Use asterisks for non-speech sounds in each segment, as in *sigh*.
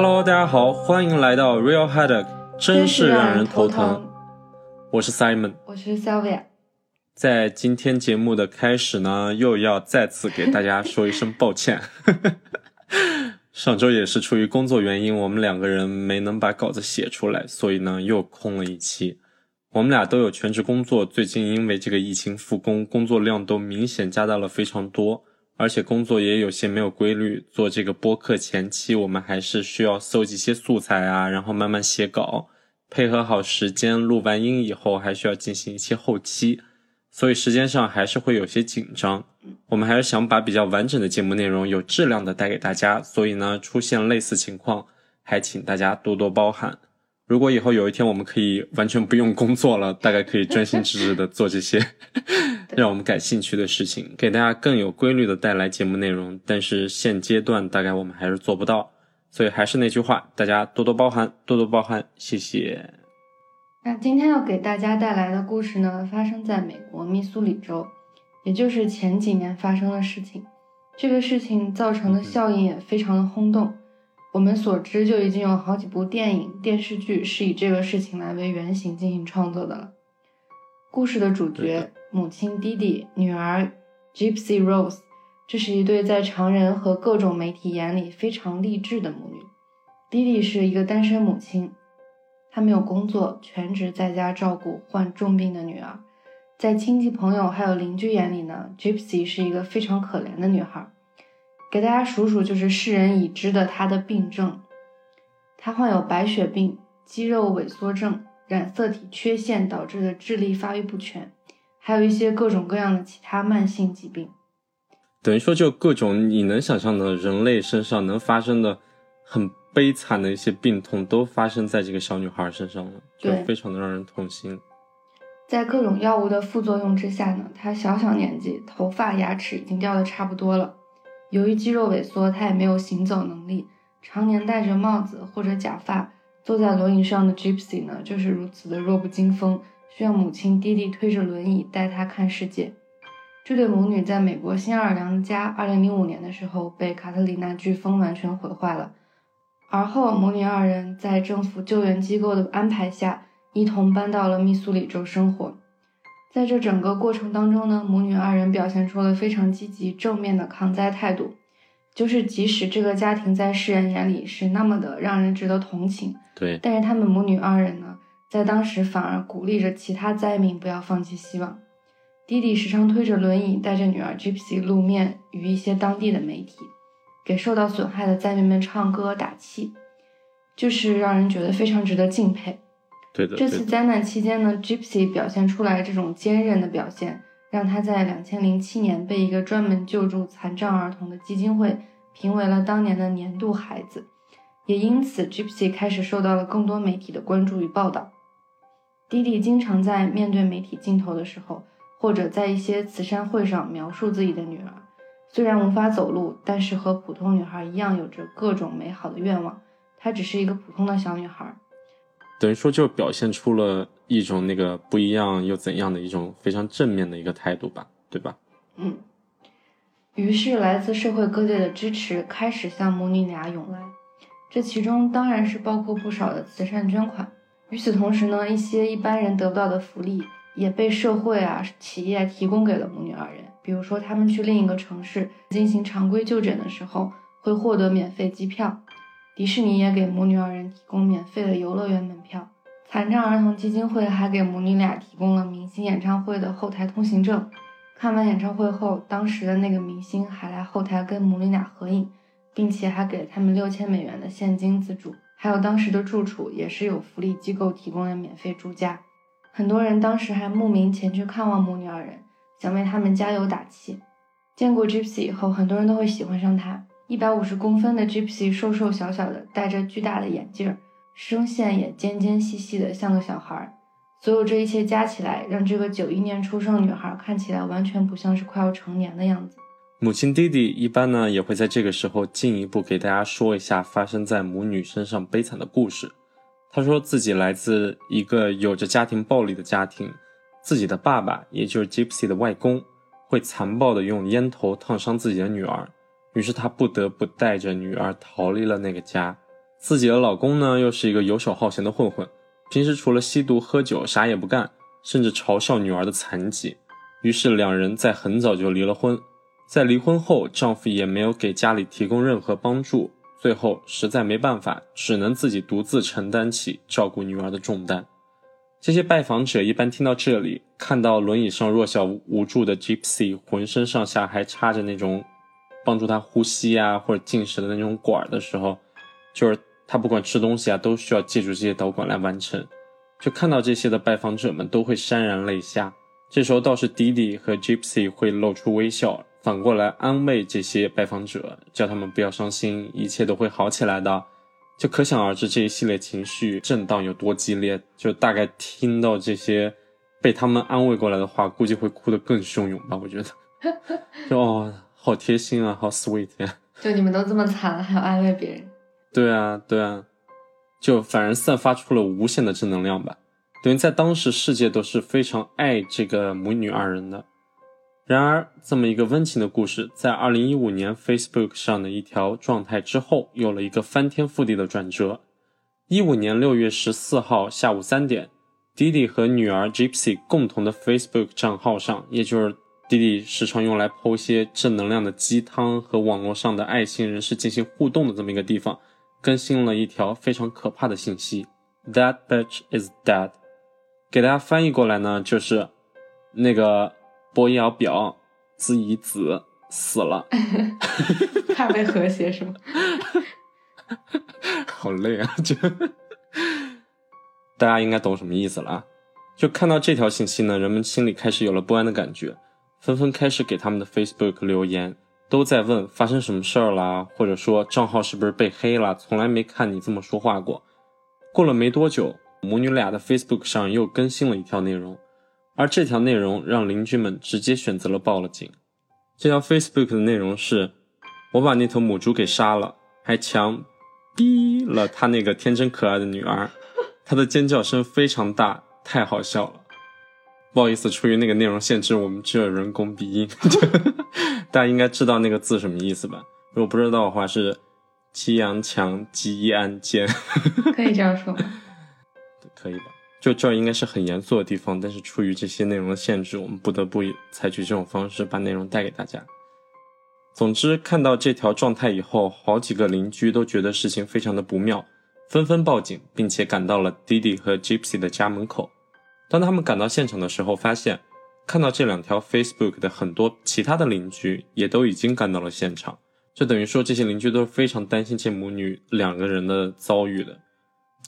Hello，大家好，欢迎来到 Real Headache，真是让人头疼。我是 Simon，我是 Sylvia。在今天节目的开始呢，又要再次给大家说一声抱歉。*laughs* 上周也是出于工作原因，我们两个人没能把稿子写出来，所以呢又空了一期。我们俩都有全职工作，最近因为这个疫情复工，工作量都明显加大了非常多，而且工作也有些没有规律。做这个播客前期，我们还是需要搜集一些素材啊，然后慢慢写稿，配合好时间，录完音以后还需要进行一些后期。所以时间上还是会有些紧张，我们还是想把比较完整的节目内容、有质量的带给大家。所以呢，出现类似情况，还请大家多多包涵。如果以后有一天我们可以完全不用工作了，大概可以专心致志的做这些让我们感兴趣的事情，给大家更有规律的带来节目内容。但是现阶段大概我们还是做不到，所以还是那句话，大家多多包涵，多多包涵，谢谢。那今天要给大家带来的故事呢，发生在美国密苏里州，也就是前几年发生的事情。这个事情造成的效应也非常的轰动。我们所知就已经有好几部电影、电视剧是以这个事情来为原型进行创作的了。故事的主角母亲 Didi，女儿 Gypsy Rose，这是一对在常人和各种媒体眼里非常励志的母女。Didi 是一个单身母亲。她没有工作，全职在家照顾患重病的女儿。在亲戚朋友还有邻居眼里呢，Gypsy 是一个非常可怜的女孩。给大家数数，就是世人已知的她的病症：她患有白血病、肌肉萎缩症、染色体缺陷导致的智力发育不全，还有一些各种各样的其他慢性疾病。等于说，就各种你能想象的人类身上能发生的很。悲惨的一些病痛都发生在这个小女孩身上了，就非常的让人痛心。在各种药物的副作用之下呢，她小小年纪，头发、牙齿已经掉的差不多了。由于肌肉萎缩，她也没有行走能力，常年戴着帽子或者假发，坐在轮椅上的 Gypsy 呢，就是如此的弱不禁风，需要母亲弟弟推着轮椅带她看世界。这对母女在美国新奥尔良的家，二零零五年的时候被卡特里娜飓风完全毁坏了。而后，母女二人在政府救援机构的安排下，一同搬到了密苏里州生活。在这整个过程当中呢，母女二人表现出了非常积极正面的抗灾态度。就是即使这个家庭在世人眼里是那么的让人值得同情，对，但是他们母女二人呢，在当时反而鼓励着其他灾民不要放弃希望。弟弟时常推着轮椅，带着女儿 Gypsy 露面与一些当地的媒体。给受到损害的灾民们唱歌打气，就是让人觉得非常值得敬佩。对的。这次灾难期间呢，Gypsy 表现出来这种坚韧的表现，让他在两千零七年被一个专门救助残障儿童的基金会评为了当年的年度孩子，也因此 Gypsy 开始受到了更多媒体的关注与报道。弟弟经常在面对媒体镜头的时候，或者在一些慈善会上描述自己的女儿。虽然无法走路，但是和普通女孩一样，有着各种美好的愿望。她只是一个普通的小女孩，等于说就表现出了一种那个不一样又怎样的一种非常正面的一个态度吧，对吧？嗯。于是，来自社会各界的支持开始向母女俩涌来，这其中当然是包括不少的慈善捐款。与此同时呢，一些一般人得不到的福利也被社会啊、企业提供给了母女二人。比如说，他们去另一个城市进行常规就诊的时候，会获得免费机票。迪士尼也给母女二人提供免费的游乐园门票。残障儿童基金会还给母女俩提供了明星演唱会的后台通行证。看完演唱会后，当时的那个明星还来后台跟母女俩合影，并且还给了他们六千美元的现金资助。还有当时的住处也是有福利机构提供的免费住家。很多人当时还慕名前去看望母女二人。想为他们加油打气。见过 Gypsy 以后，很多人都会喜欢上她。一百五十公分的 Gypsy，瘦瘦小小的，戴着巨大的眼镜，声线也尖尖细细的，像个小孩。所有这一切加起来，让这个九一年出生女孩看起来完全不像是快要成年的样子。母亲弟弟一般呢，也会在这个时候进一步给大家说一下发生在母女身上悲惨的故事。他说自己来自一个有着家庭暴力的家庭。自己的爸爸，也就是 Gypsy 的外公，会残暴的用烟头烫伤自己的女儿，于是他不得不带着女儿逃离了那个家。自己的老公呢又是一个游手好闲的混混，平时除了吸毒喝酒啥也不干，甚至嘲笑女儿的残疾。于是两人在很早就离了婚。在离婚后，丈夫也没有给家里提供任何帮助，最后实在没办法，只能自己独自承担起照顾女儿的重担。这些拜访者一般听到这里，看到轮椅上弱小无助的 Gypsy，浑身上下还插着那种帮助他呼吸啊或者进食的那种管的时候，就是他不管吃东西啊，都需要借助这些导管来完成。就看到这些的拜访者们都会潸然泪下。这时候倒是迪迪和 Gypsy 会露出微笑。反过来安慰这些拜访者，叫他们不要伤心，一切都会好起来的。就可想而知这一系列情绪震荡有多激烈。就大概听到这些被他们安慰过来的话，估计会哭得更汹涌吧。我觉得，就哦，好贴心啊，好 sweet 呀。就你们都这么惨了，还要安慰别人？对啊，对啊，就反而散发出了无限的正能量吧。等于在当时世界都是非常爱这个母女二人的。然而，这么一个温情的故事，在二零一五年 Facebook 上的一条状态之后，有了一个翻天覆地的转折。一五年六月十四号下午三点，迪迪和女儿 Gypsy 共同的 Facebook 账号上，也就是弟弟时常用来剖些正能量的鸡汤和网络上的爱心人士进行互动的这么一个地方，更新了一条非常可怕的信息：That bitch is dead。给大家翻译过来呢，就是那个。波瑶表子乙子死了，怕被和谐是吗？*laughs* 好累啊！就大家应该懂什么意思了啊？就看到这条信息呢，人们心里开始有了不安的感觉，纷纷开始给他们的 Facebook 留言，都在问发生什么事儿啦，或者说账号是不是被黑了？从来没看你这么说话过。过了没多久，母女俩的 Facebook 上又更新了一条内容。而这条内容让邻居们直接选择了报了警。这条 Facebook 的内容是：我把那头母猪给杀了，还强逼了他那个天真可爱的女儿。她的尖叫声非常大，太好笑了。不好意思，出于那个内容限制，我们只有人工鼻音。*laughs* 大家应该知道那个字什么意思吧？如果不知道的话，是激阳强激安坚。可以这样说吗？*laughs* 可以吧。就这应该是很严肃的地方，但是出于这些内容的限制，我们不得不采取这种方式把内容带给大家。总之，看到这条状态以后，好几个邻居都觉得事情非常的不妙，纷纷报警，并且赶到了弟弟和 Gypsy 的家门口。当他们赶到现场的时候，发现看到这两条 Facebook 的很多其他的邻居也都已经赶到了现场，就等于说这些邻居都是非常担心这母女两个人的遭遇的。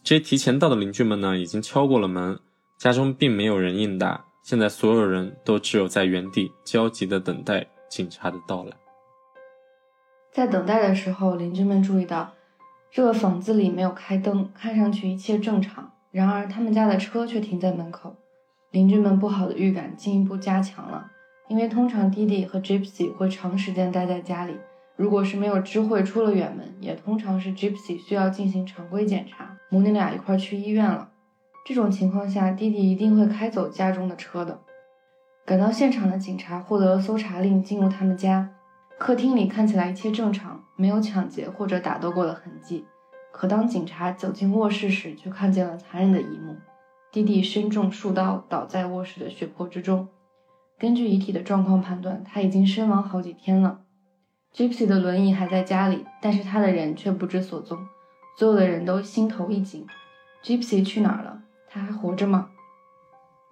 这些提前到的邻居们呢，已经敲过了门，家中并没有人应答。现在所有人都只有在原地焦急地等待警察的到来。在等待的时候，邻居们注意到这个房子里没有开灯，看上去一切正常。然而，他们家的车却停在门口，邻居们不好的预感进一步加强了，因为通常弟弟和 Gypsy 会长时间待在家里。如果是没有知会出了远门，也通常是 Gypsy 需要进行常规检查，母女俩一块去医院了。这种情况下，弟弟一定会开走家中的车的。赶到现场的警察获得搜查令，进入他们家。客厅里看起来一切正常，没有抢劫或者打斗过的痕迹。可当警察走进卧室时，却看见了残忍的一幕：弟弟身中数刀，倒在卧室的血泊之中。根据遗体的状况判断，他已经身亡好几天了。Gypsy 的轮椅还在家里，但是他的人却不知所踪。所有的人都心头一紧：Gypsy 去哪儿了？他还活着吗？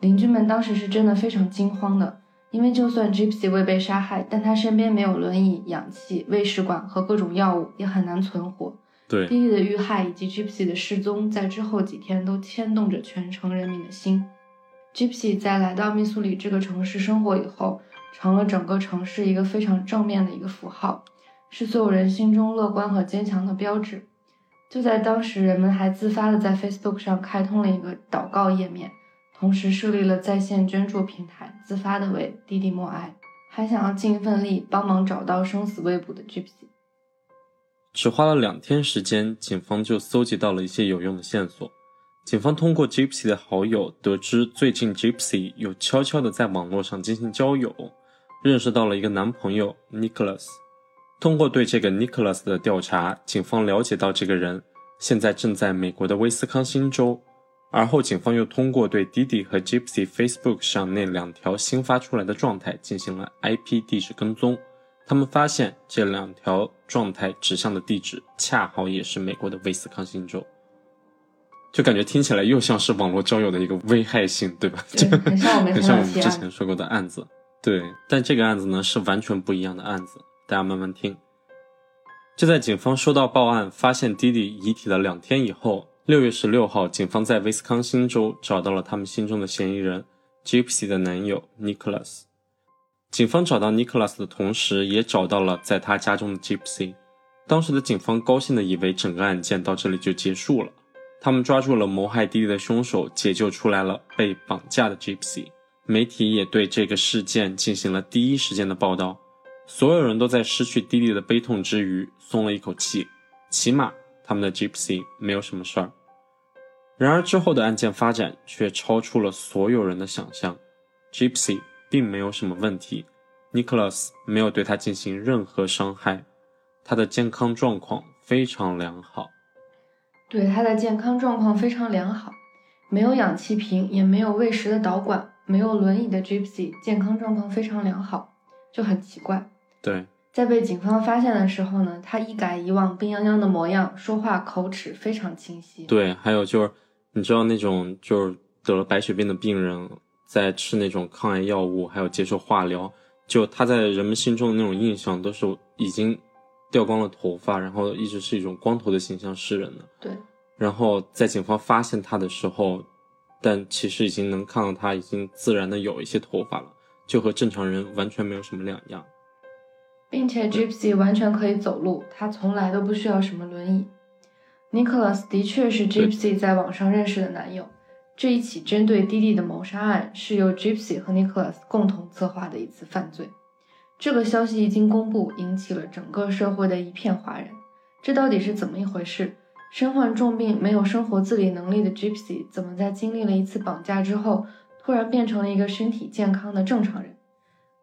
邻居们当时是真的非常惊慌的，因为就算 Gypsy 未被杀害，但他身边没有轮椅、氧气、喂食管和各种药物，也很难存活。对，弟弟的遇害以及 Gypsy 的失踪，在之后几天都牵动着全城人民的心。Gypsy 在来到密苏里这个城市生活以后。成了整个城市一个非常正面的一个符号，是所有人心中乐观和坚强的标志。就在当时，人们还自发的在 Facebook 上开通了一个祷告页面，同时设立了在线捐助平台，自发的为弟弟默哀，还想要尽一份力帮忙找到生死未卜的 G.P.。只花了两天时间，警方就搜集到了一些有用的线索。警方通过 Gypsy 的好友得知，最近 Gypsy 有悄悄的在网络上进行交友，认识到了一个男朋友 Nicholas。通过对这个 Nicholas 的调查，警方了解到这个人现在正在美国的威斯康星州。而后，警方又通过对 Didi 和 Gypsy Facebook 上那两条新发出来的状态进行了 IP 地址跟踪。他们发现这两条状态指向的地址恰好也是美国的威斯康星州，就感觉听起来又像是网络交友的一个危害性，对吧？对，*laughs* 很像我们很像我们之前说过的案子。对，但这个案子呢是完全不一样的案子，大家慢慢听。就在警方收到报案、发现 Didi 遗体的两天以后。六月十六号，警方在威斯康星州找到了他们心中的嫌疑人 Gypsy 的男友 Nicholas。警方找到 Nicholas 的同时，也找到了在他家中的 Gypsy。当时的警方高兴的以为整个案件到这里就结束了，他们抓住了谋害弟弟的凶手，解救出来了被绑架的 Gypsy。媒体也对这个事件进行了第一时间的报道，所有人都在失去弟弟的悲痛之余松了一口气，起码他们的 Gypsy 没有什么事儿。然而之后的案件发展却超出了所有人的想象，Gypsy 并没有什么问题，Nicholas 没有对他进行任何伤害，他的健康状况非常良好。对他的健康状况非常良好，没有氧气瓶，也没有喂食的导管，没有轮椅的 Gypsy 健康状况非常良好，就很奇怪。对，在被警方发现的时候呢，他一改以往病殃殃的模样，说话口齿非常清晰。对，还有就是。你知道那种就是得了白血病的病人，在吃那种抗癌药物，还有接受化疗，就他在人们心中的那种印象都是已经掉光了头发，然后一直是一种光头的形象示人的。对。然后在警方发现他的时候，但其实已经能看到他已经自然的有一些头发了，就和正常人完全没有什么两样。并且 Gypsy 完全可以走路，他从来都不需要什么轮椅。Nicholas 的确是 Gypsy 在网上认识的男友。这一起针对弟弟的谋杀案是由 Gypsy 和 Nicholas 共同策划的一次犯罪。这个消息一经公布，引起了整个社会的一片哗然。这到底是怎么一回事？身患重病、没有生活自理能力的 Gypsy 怎么在经历了一次绑架之后，突然变成了一个身体健康的正常人？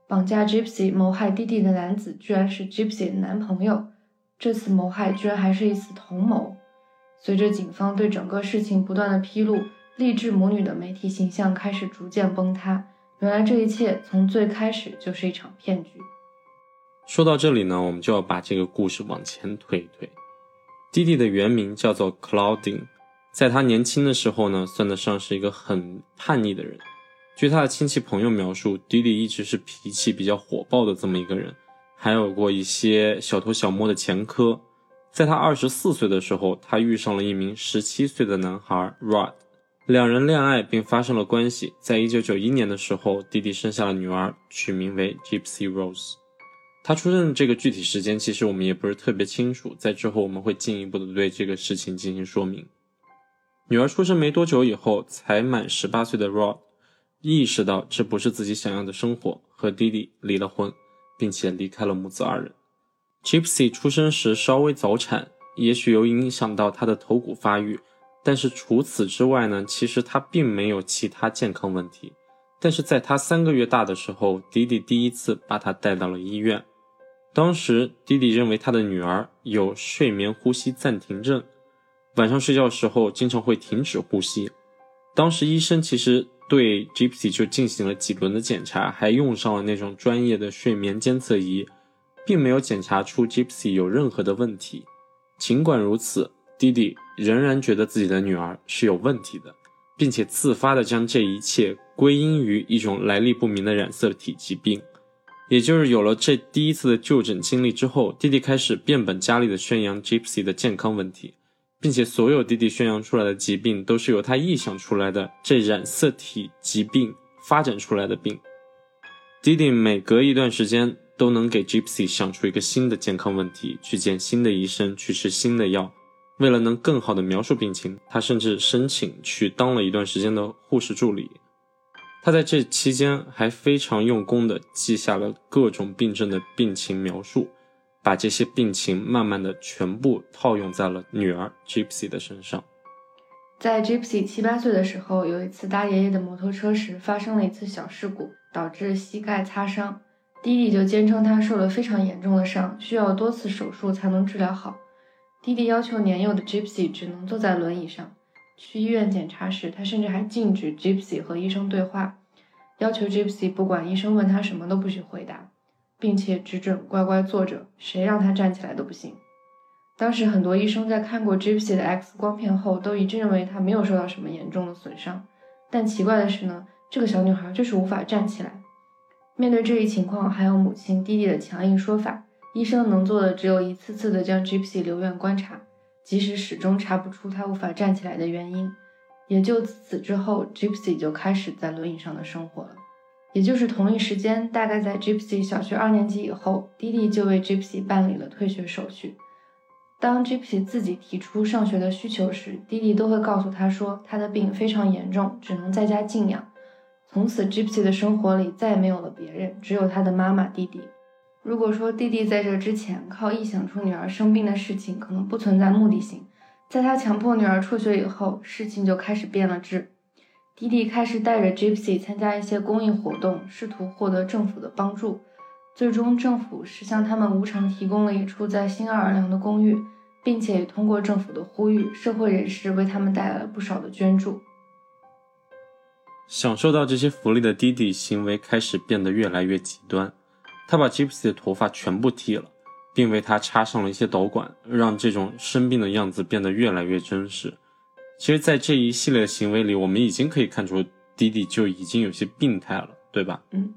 绑架 Gypsy 谋害弟弟的男子居然是 Gypsy 的男朋友。这次谋害居然还是一次同谋。随着警方对整个事情不断的披露，励志母女的媒体形象开始逐渐崩塌。原来这一切从最开始就是一场骗局。说到这里呢，我们就要把这个故事往前推一推。弟弟的原名叫做 Claudine，在他年轻的时候呢，算得上是一个很叛逆的人。据他的亲戚朋友描述，弟弟一直是脾气比较火爆的这么一个人，还有过一些小偷小摸的前科。在他二十四岁的时候，他遇上了一名十七岁的男孩 Rod，两人恋爱并发生了关系。在一九九一年的时候，弟弟生下了女儿，取名为 Gypsy Rose。他出生的这个具体时间，其实我们也不是特别清楚。在之后我们会进一步的对这个事情进行说明。女儿出生没多久以后，才满十八岁的 Rod 意识到这不是自己想要的生活，和弟弟离了婚，并且离开了母子二人。Gypsy 出生时稍微早产，也许有影响到他的头骨发育，但是除此之外呢，其实他并没有其他健康问题。但是在他三个月大的时候，迪迪第一次把他带到了医院。当时迪迪认为他的女儿有睡眠呼吸暂停症，晚上睡觉时候经常会停止呼吸。当时医生其实对 Gypsy 就进行了几轮的检查，还用上了那种专业的睡眠监测仪。并没有检查出 Gypsy 有任何的问题。尽管如此，弟弟仍然觉得自己的女儿是有问题的，并且自发的将这一切归因于一种来历不明的染色体疾病。也就是有了这第一次的就诊经历之后，弟弟开始变本加厉的宣扬 Gypsy 的健康问题，并且所有弟弟宣扬出来的疾病都是由他臆想出来的这染色体疾病发展出来的病。弟弟每隔一段时间。都能给 Gypsy 想出一个新的健康问题，去见新的医生，去吃新的药。为了能更好的描述病情，他甚至申请去当了一段时间的护士助理。他在这期间还非常用功地记下了各种病症的病情描述，把这些病情慢慢的全部套用在了女儿 Gypsy 的身上。在 Gypsy 七八岁的时候，有一次搭爷爷的摩托车时，发生了一次小事故，导致膝盖擦伤。弟弟就坚称他受了非常严重的伤，需要多次手术才能治疗好。弟弟要求年幼的 Gypsy 只能坐在轮椅上。去医院检查时，他甚至还禁止 Gypsy 和医生对话，要求 Gypsy 不管医生问他什么都不许回答，并且只准乖乖坐着，谁让他站起来都不行。当时很多医生在看过 Gypsy 的 X 光片后，都一致认为她没有受到什么严重的损伤。但奇怪的是呢，这个小女孩就是无法站起来。面对这一情况，还有母亲弟弟的强硬说法，医生能做的只有一次次的将 Gypsy 留院观察，即使始终查不出她无法站起来的原因。也就此之后，Gypsy 就开始在轮椅上的生活了。也就是同一时间，大概在 Gypsy 小学二年级以后，弟弟就为 Gypsy 办理了退学手续。当 Gypsy 自己提出上学的需求时，弟弟都会告诉他说，他的病非常严重，只能在家静养。从此，Gypsy 的生活里再也没有了别人，只有他的妈妈弟弟。如果说弟弟在这之前靠臆想出女儿生病的事情可能不存在目的性，在他强迫女儿辍学以后，事情就开始变了质。弟弟开始带着 Gypsy 参加一些公益活动，试图获得政府的帮助。最终，政府是向他们无偿提供了一处在新奥尔良的公寓，并且也通过政府的呼吁，社会人士为他们带来了不少的捐助。享受到这些福利的弟弟行为开始变得越来越极端，他把 Gypsy 的头发全部剃了，并为他插上了一些导管，让这种生病的样子变得越来越真实。其实，在这一系列的行为里，我们已经可以看出迪迪就已经有些病态了，对吧？嗯。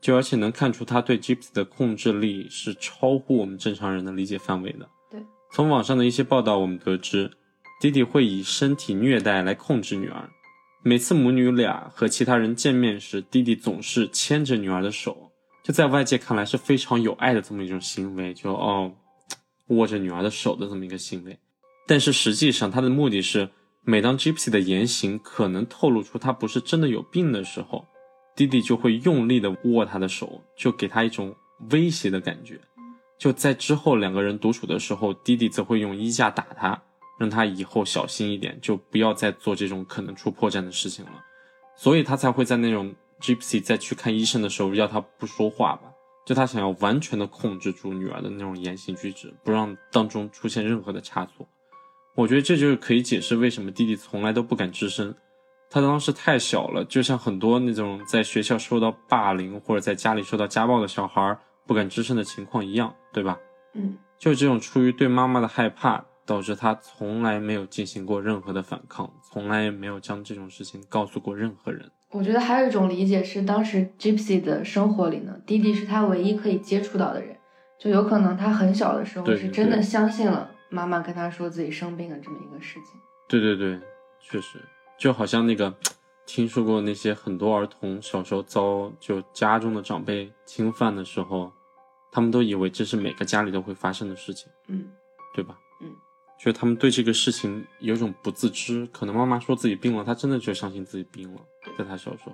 就而且能看出他对 Gypsy 的控制力是超乎我们正常人的理解范围的。对，从网上的一些报道，我们得知，弟弟会以身体虐待来控制女儿。每次母女俩和其他人见面时，弟弟总是牵着女儿的手，就在外界看来是非常有爱的这么一种行为，就哦，握着女儿的手的这么一个行为。但是实际上，他的目的是，每当 Gypsy 的言行可能透露出他不是真的有病的时候。弟弟就会用力的握他的手，就给他一种威胁的感觉。就在之后两个人独处的时候，弟弟则会用衣架打他，让他以后小心一点，就不要再做这种可能出破绽的事情了。所以他才会在那种 Gypsy 在去看医生的时候要他不说话吧，就他想要完全的控制住女儿的那种言行举止，不让当中出现任何的差错。我觉得这就是可以解释为什么弟弟从来都不敢吱声。他当时太小了，就像很多那种在学校受到霸凌或者在家里受到家暴的小孩不敢吱声的情况一样，对吧？嗯，就这种出于对妈妈的害怕，导致他从来没有进行过任何的反抗，从来也没有将这种事情告诉过任何人。我觉得还有一种理解是，当时 Gypsy 的生活里呢，弟弟是他唯一可以接触到的人，就有可能他很小的时候是真的相信了妈妈跟他说自己生病了这么一个事情。对对对，确实。就好像那个，听说过那些很多儿童小时候遭就家中的长辈侵犯的时候，他们都以为这是每个家里都会发生的事情，嗯，对吧？嗯，就他们对这个事情有种不自知，可能妈妈说自己病了，他真的就相信自己病了，在他小时候。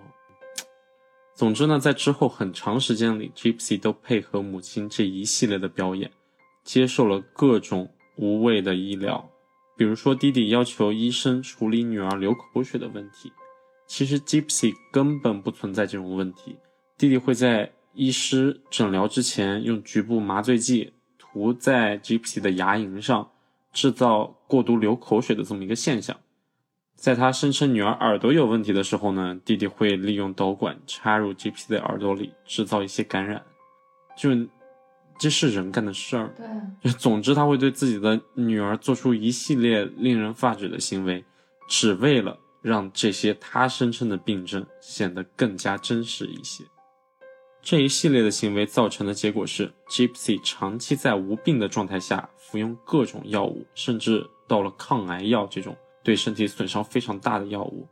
总之呢，在之后很长时间里，Gypsy 都配合母亲这一系列的表演，接受了各种无谓的医疗。比如说，弟弟要求医生处理女儿流口水的问题，其实 Gypsy 根本不存在这种问题。弟弟会在医师诊疗之前用局部麻醉剂涂在 Gypsy 的牙龈上，制造过度流口水的这么一个现象。在他声称女儿耳朵有问题的时候呢，弟弟会利用导管插入 Gypsy 的耳朵里，制造一些感染。就。这是人干的事儿，对，就总之他会对自己的女儿做出一系列令人发指的行为，只为了让这些他声称的病症显得更加真实一些。这一系列的行为造成的结果是，Gypsy 长期在无病的状态下服用各种药物，甚至到了抗癌药这种对身体损伤非常大的药物，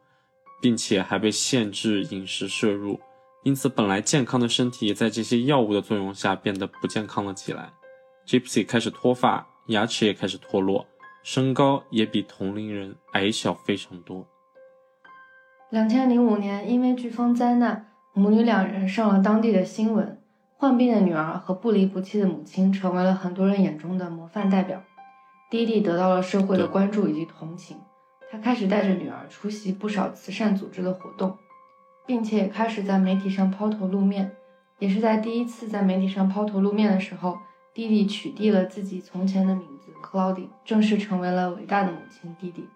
并且还被限制饮食摄入。因此，本来健康的身体在这些药物的作用下变得不健康了起来。Gypsy 开始脱发，牙齿也开始脱落，身高也比同龄人矮小非常多。两千零五年，因为飓风灾难，母女两人上了当地的新闻。患病的女儿和不离不弃的母亲成为了很多人眼中的模范代表。弟弟得到了社会的关注以及同情，他开始带着女儿出席不少慈善组织的活动。并且也开始在媒体上抛头露面，也是在第一次在媒体上抛头露面的时候，弟弟取缔了自己从前的名字 Claudine 正式成为了伟大的母亲弟弟，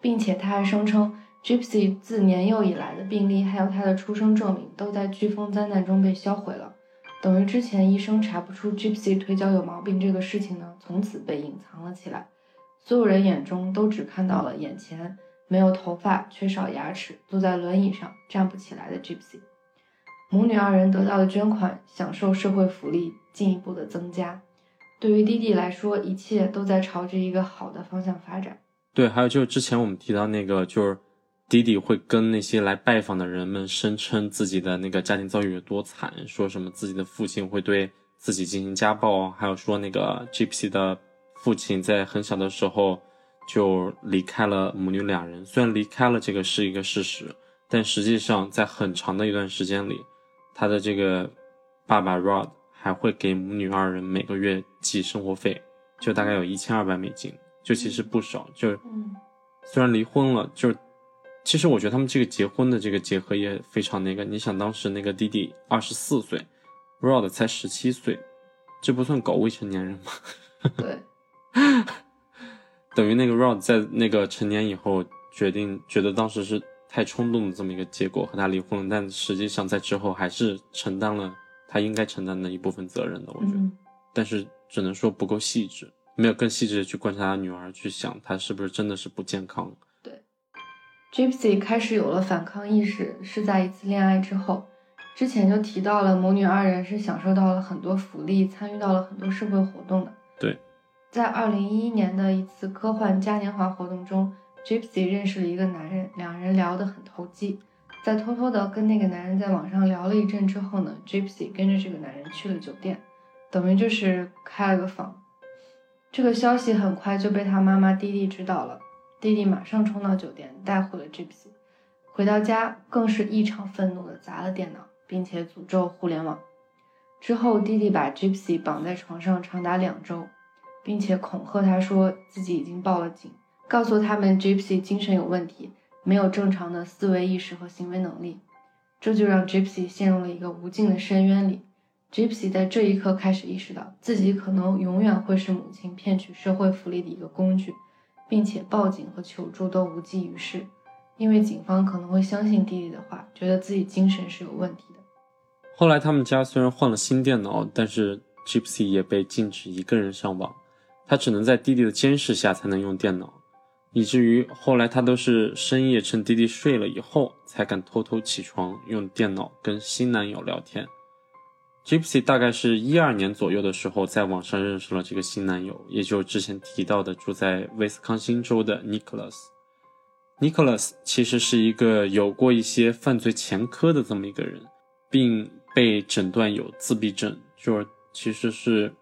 并且他还声称，Gypsy 自年幼以来的病历还有他的出生证明都在飓风灾难中被销毁了，等于之前医生查不出 Gypsy 腿脚有毛病这个事情呢，从此被隐藏了起来，所有人眼中都只看到了眼前没有头发、缺少牙齿、坐在轮椅上站不起来的 Gypsy。母女二人得到的捐款，享受社会福利进一步的增加。对于弟弟来说，一切都在朝着一个好的方向发展。对，还有就是之前我们提到那个，就是弟弟会跟那些来拜访的人们声称自己的那个家庭遭遇有多惨，说什么自己的父亲会对自己进行家暴，还有说那个 Gypsy 的父亲在很小的时候就离开了母女两人。虽然离开了这个是一个事实，但实际上在很长的一段时间里。他的这个爸爸 Rod 还会给母女二人每个月寄生活费，就大概有一千二百美金，就其实不少。就虽然离婚了，就其实我觉得他们这个结婚的这个结合也非常那个。你想当时那个弟弟二十四岁，Rod 才十七岁，这不算搞未成年人吗？对，*laughs* 等于那个 Rod 在那个成年以后决定，觉得当时是。太冲动的这么一个结果和他离婚了，但实际上在之后还是承担了他应该承担的一部分责任的，我觉得。但是只能说不够细致，没有更细致的去观察他女儿，去想他是不是真的是不健康。对，Gypsy 开始有了反抗意识是在一次恋爱之后，之前就提到了母女二人是享受到了很多福利，参与到了很多社会活动的。对，在二零一一年的一次科幻嘉年华活动中。Gypsy 认识了一个男人，两人聊得很投机。在偷偷的跟那个男人在网上聊了一阵之后呢，Gypsy 跟着这个男人去了酒店，等于就是开了个房。这个消息很快就被他妈妈弟弟知道了，弟弟马上冲到酒店带回了 Gypsy。回到家更是异常愤怒的砸了电脑，并且诅咒互联网。之后弟弟把 Gypsy 绑在床上长达两周，并且恐吓他说自己已经报了警。告诉他们，Gypsy 精神有问题，没有正常的思维意识和行为能力，这就让 Gypsy 陷入了一个无尽的深渊里。Gypsy 在这一刻开始意识到，自己可能永远会是母亲骗取社会福利的一个工具，并且报警和求助都无济于事，因为警方可能会相信弟弟的话，觉得自己精神是有问题的。后来他们家虽然换了新电脑，但是 Gypsy 也被禁止一个人上网，他只能在弟弟的监视下才能用电脑。以至于后来，他都是深夜趁弟弟睡了以后，才敢偷偷起床用电脑跟新男友聊天。Gypsy 大概是一二年左右的时候，在网上认识了这个新男友，也就之前提到的住在威斯康星州的 Nicholas。Nicholas 其实是一个有过一些犯罪前科的这么一个人，并被诊断有自闭症，就是其实是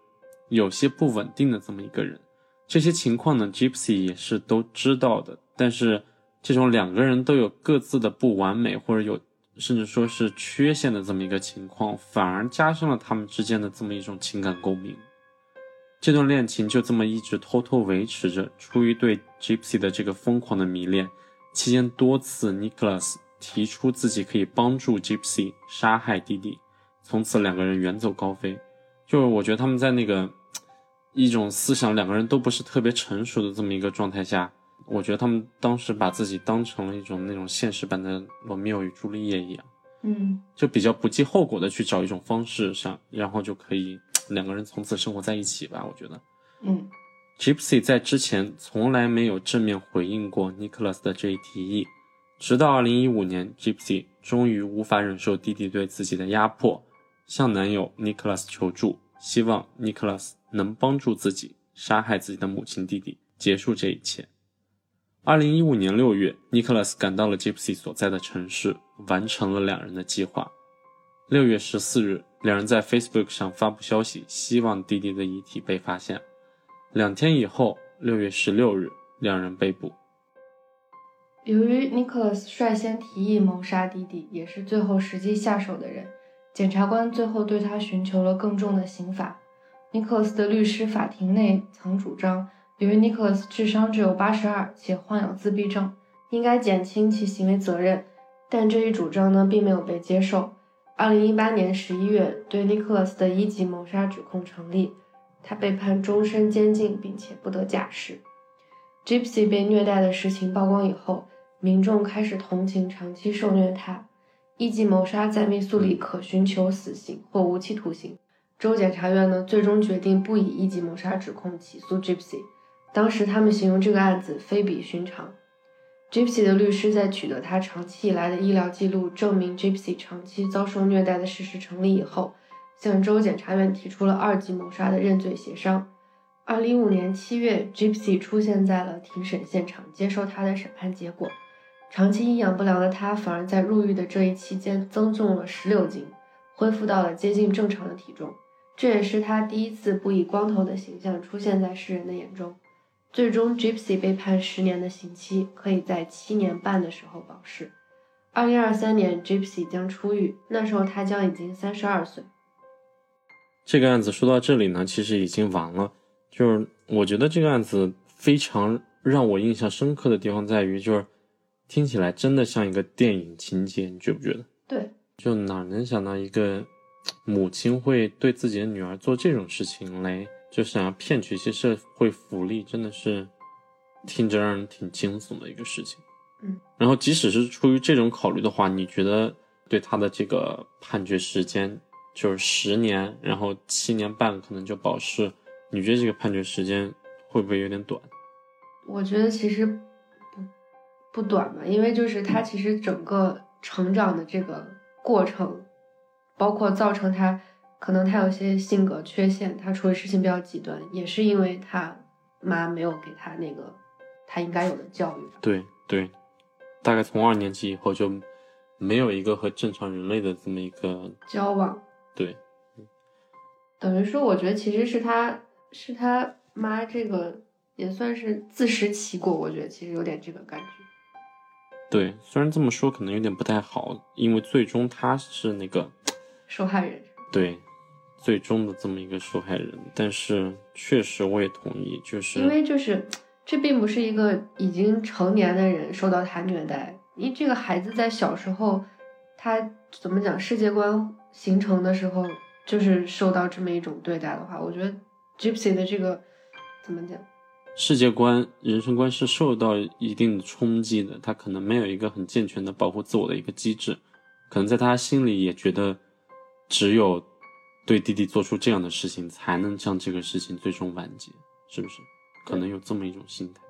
有些不稳定的这么一个人。这些情况呢，Gypsy 也是都知道的。但是，这种两个人都有各自的不完美，或者有甚至说是缺陷的这么一个情况，反而加深了他们之间的这么一种情感共鸣。这段恋情就这么一直偷偷维持着。出于对 Gypsy 的这个疯狂的迷恋，期间多次 Nicholas 提出自己可以帮助 Gypsy 杀害弟弟，从此两个人远走高飞。就是我觉得他们在那个。*tsk* 一种思想，两个人都不是特别成熟的这么一个状态下，我觉得他们当时把自己当成了一种那种现实版的罗密欧与朱丽叶一样，嗯，就比较不计后果的去找一种方式上，然后就可以两个人从此生活在一起吧。我觉得，嗯，Gypsy 在之前从来没有正面回应过 Nicholas 的这一提议，直到二零一五年，Gypsy 终于无法忍受弟弟对自己的压迫，向男友 Nicholas 求助，希望 Nicholas。能帮助自己杀害自己的母亲弟弟，结束这一切。二零一五年六月，，Nicholas 赶到了 Gypsy 所在的城市，完成了两人的计划。六月十四日，两人在 Facebook 上发布消息，希望弟弟的遗体被发现。两天以后，六月十六日，两人被捕。由于 Nicholas 率先提议谋杀弟弟，也是最后实际下手的人，检察官最后对他寻求了更重的刑罚。Nicholas 的律师法庭内曾主张，由于尼克斯智商只有八十二，且患有自闭症，应该减轻其行为责任。但这一主张呢，并没有被接受。二零一八年十一月，对尼克斯的一级谋杀指控成立。他被判终身监禁，并且不得假释。Gypsy 被虐待的事情曝光以后，民众开始同情长期受虐他。一级谋杀在密苏里可寻求死刑或无期徒刑。州检察院呢，最终决定不以一级谋杀指控起诉 Gypsy。当时他们形容这个案子非比寻常。Gypsy 的律师在取得他长期以来的医疗记录，证明 Gypsy 长期遭受虐待的事实成立以后，向州检察院提出了二级谋杀的认罪协商。二零一五年七月，Gypsy 出现在了庭审现场，接受他的审判结果。长期营养不良的他，反而在入狱的这一期间增重了十六斤，恢复到了接近正常的体重。这也是他第一次不以光头的形象出现在世人的眼中。最终，Gypsy 被判十年的刑期，可以在七年半的时候保释。二零二三年，Gypsy 将出狱，那时候他将已经三十二岁。这个案子说到这里呢，其实已经完了。就是我觉得这个案子非常让我印象深刻的地方在于，就是。听起来真的像一个电影情节，你觉不觉得？对，就哪能想到一个母亲会对自己的女儿做这种事情来，就想要骗取一些社会福利，真的是听着让人挺惊悚的一个事情。嗯，然后即使是出于这种考虑的话，你觉得对他的这个判决时间就是十年，然后七年半可能就保释，你觉得这个判决时间会不会有点短？我觉得其实。不不短吧，因为就是他其实整个成长的这个过程，包括造成他可能他有些性格缺陷，他处理事情比较极端，也是因为他妈没有给他那个他应该有的教育。对对，大概从二年级以后就没有一个和正常人类的这么一个交往。对，等于说，我觉得其实是他是他妈这个也算是自食其果，我觉得其实有点这个感觉。对，虽然这么说可能有点不太好，因为最终他是那个受害人。对，最终的这么一个受害人，但是确实我也同意，就是因为就是这并不是一个已经成年的人受到他虐待，因为这个孩子在小时候，他怎么讲世界观形成的时候，就是受到这么一种对待的话，我觉得 Gypsy 的这个怎么讲？世界观、人生观是受到一定的冲击的，他可能没有一个很健全的保护自我的一个机制，可能在他心里也觉得，只有对弟弟做出这样的事情，才能将这个事情最终完结，是不是？可能有这么一种心态。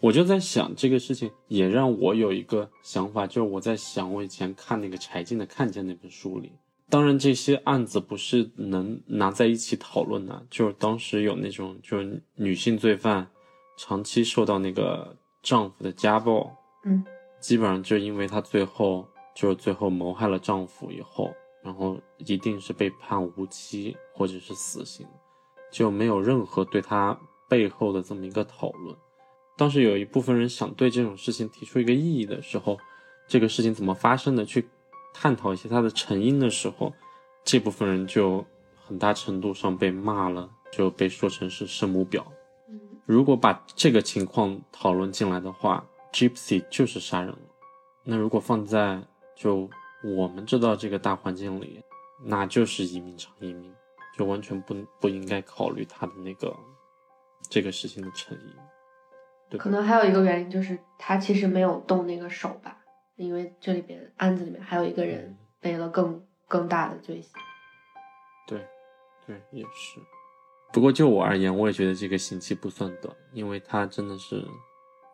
我就在想这个事情，也让我有一个想法，就是我在想，我以前看那个柴静的《看见》那本书里。当然，这些案子不是能拿在一起讨论的。就是当时有那种，就是女性罪犯长期受到那个丈夫的家暴，嗯，基本上就因为她最后就是最后谋害了丈夫以后，然后一定是被判无期或者是死刑，就没有任何对他背后的这么一个讨论。当时有一部分人想对这种事情提出一个异议的时候，这个事情怎么发生的？去。探讨一些它的成因的时候，这部分人就很大程度上被骂了，就被说成是圣母婊。如果把这个情况讨论进来的话，Gypsy 就是杀人了。那如果放在就我们知道这个大环境里，那就是一命偿一命，就完全不不应该考虑他的那个这个事情的成因。对，可能还有一个原因就是他其实没有动那个手吧。因为这里边案子里面还有一个人背了更更大的罪行，对，对，也是。不过就我而言，我也觉得这个刑期不算短，因为他真的是，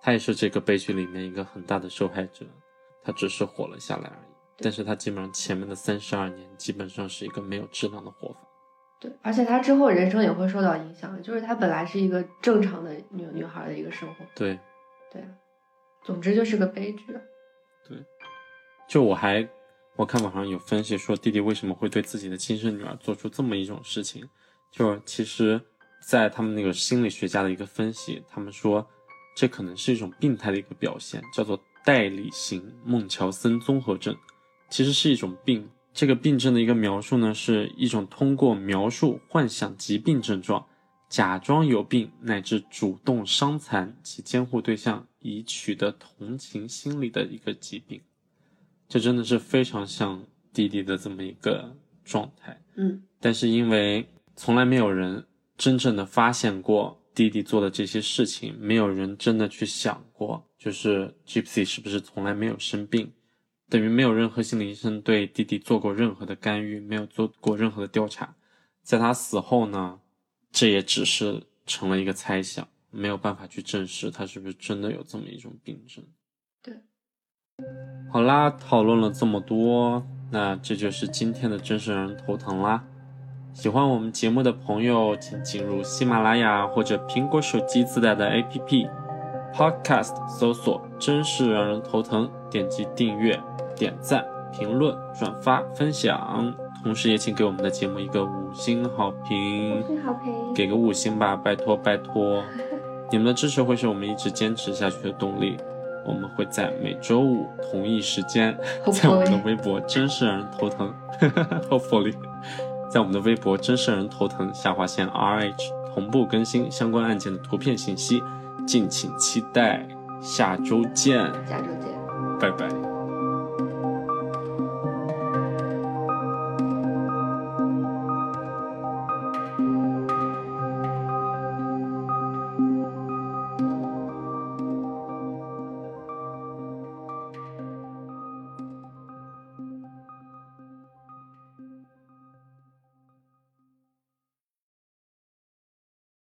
他也是这个悲剧里面一个很大的受害者，他只是活了下来而已。但是他基本上前面的三十二年基本上是一个没有质量的活法。对，而且他之后人生也会受到影响，就是他本来是一个正常的女女孩的一个生活。对，对，总之就是个悲剧。对，就我还我看网上有分析说，弟弟为什么会对自己的亲生女儿做出这么一种事情？就其实，在他们那个心理学家的一个分析，他们说这可能是一种病态的一个表现，叫做代理型孟乔森综合症，其实是一种病。这个病症的一个描述呢，是一种通过描述幻想疾病症状，假装有病，乃至主动伤残其监护对象。以取得同情心理的一个疾病，这真的是非常像弟弟的这么一个状态。嗯，但是因为从来没有人真正的发现过弟弟做的这些事情，没有人真的去想过，就是 Gypsy 是不是从来没有生病，等于没有任何心理医生对弟弟做过任何的干预，没有做过任何的调查。在他死后呢，这也只是成了一个猜想，没有办法去证实他是不是真的有这么一种病症。对，好啦，讨论了这么多，那这就是今天的真实让人头疼啦。喜欢我们节目的朋友，请进入喜马拉雅或者苹果手机自带的 APP Podcast，搜索“真是让人头疼”，点击订阅、点赞、评论、转发、分享。同时也请给我们的节目一个五星好评，五星好评，给个五星吧，拜托拜托！*laughs* 你们的支持会是我们一直坚持下去的动力。我们会在每周五同一时间，在我们的微博“真是让人头疼 *laughs* ”，Hopefully，在我们的微博“真是让人头疼”下划线 RH 同步更新相关案件的图片信息，敬请期待。下周见，下周见，拜拜。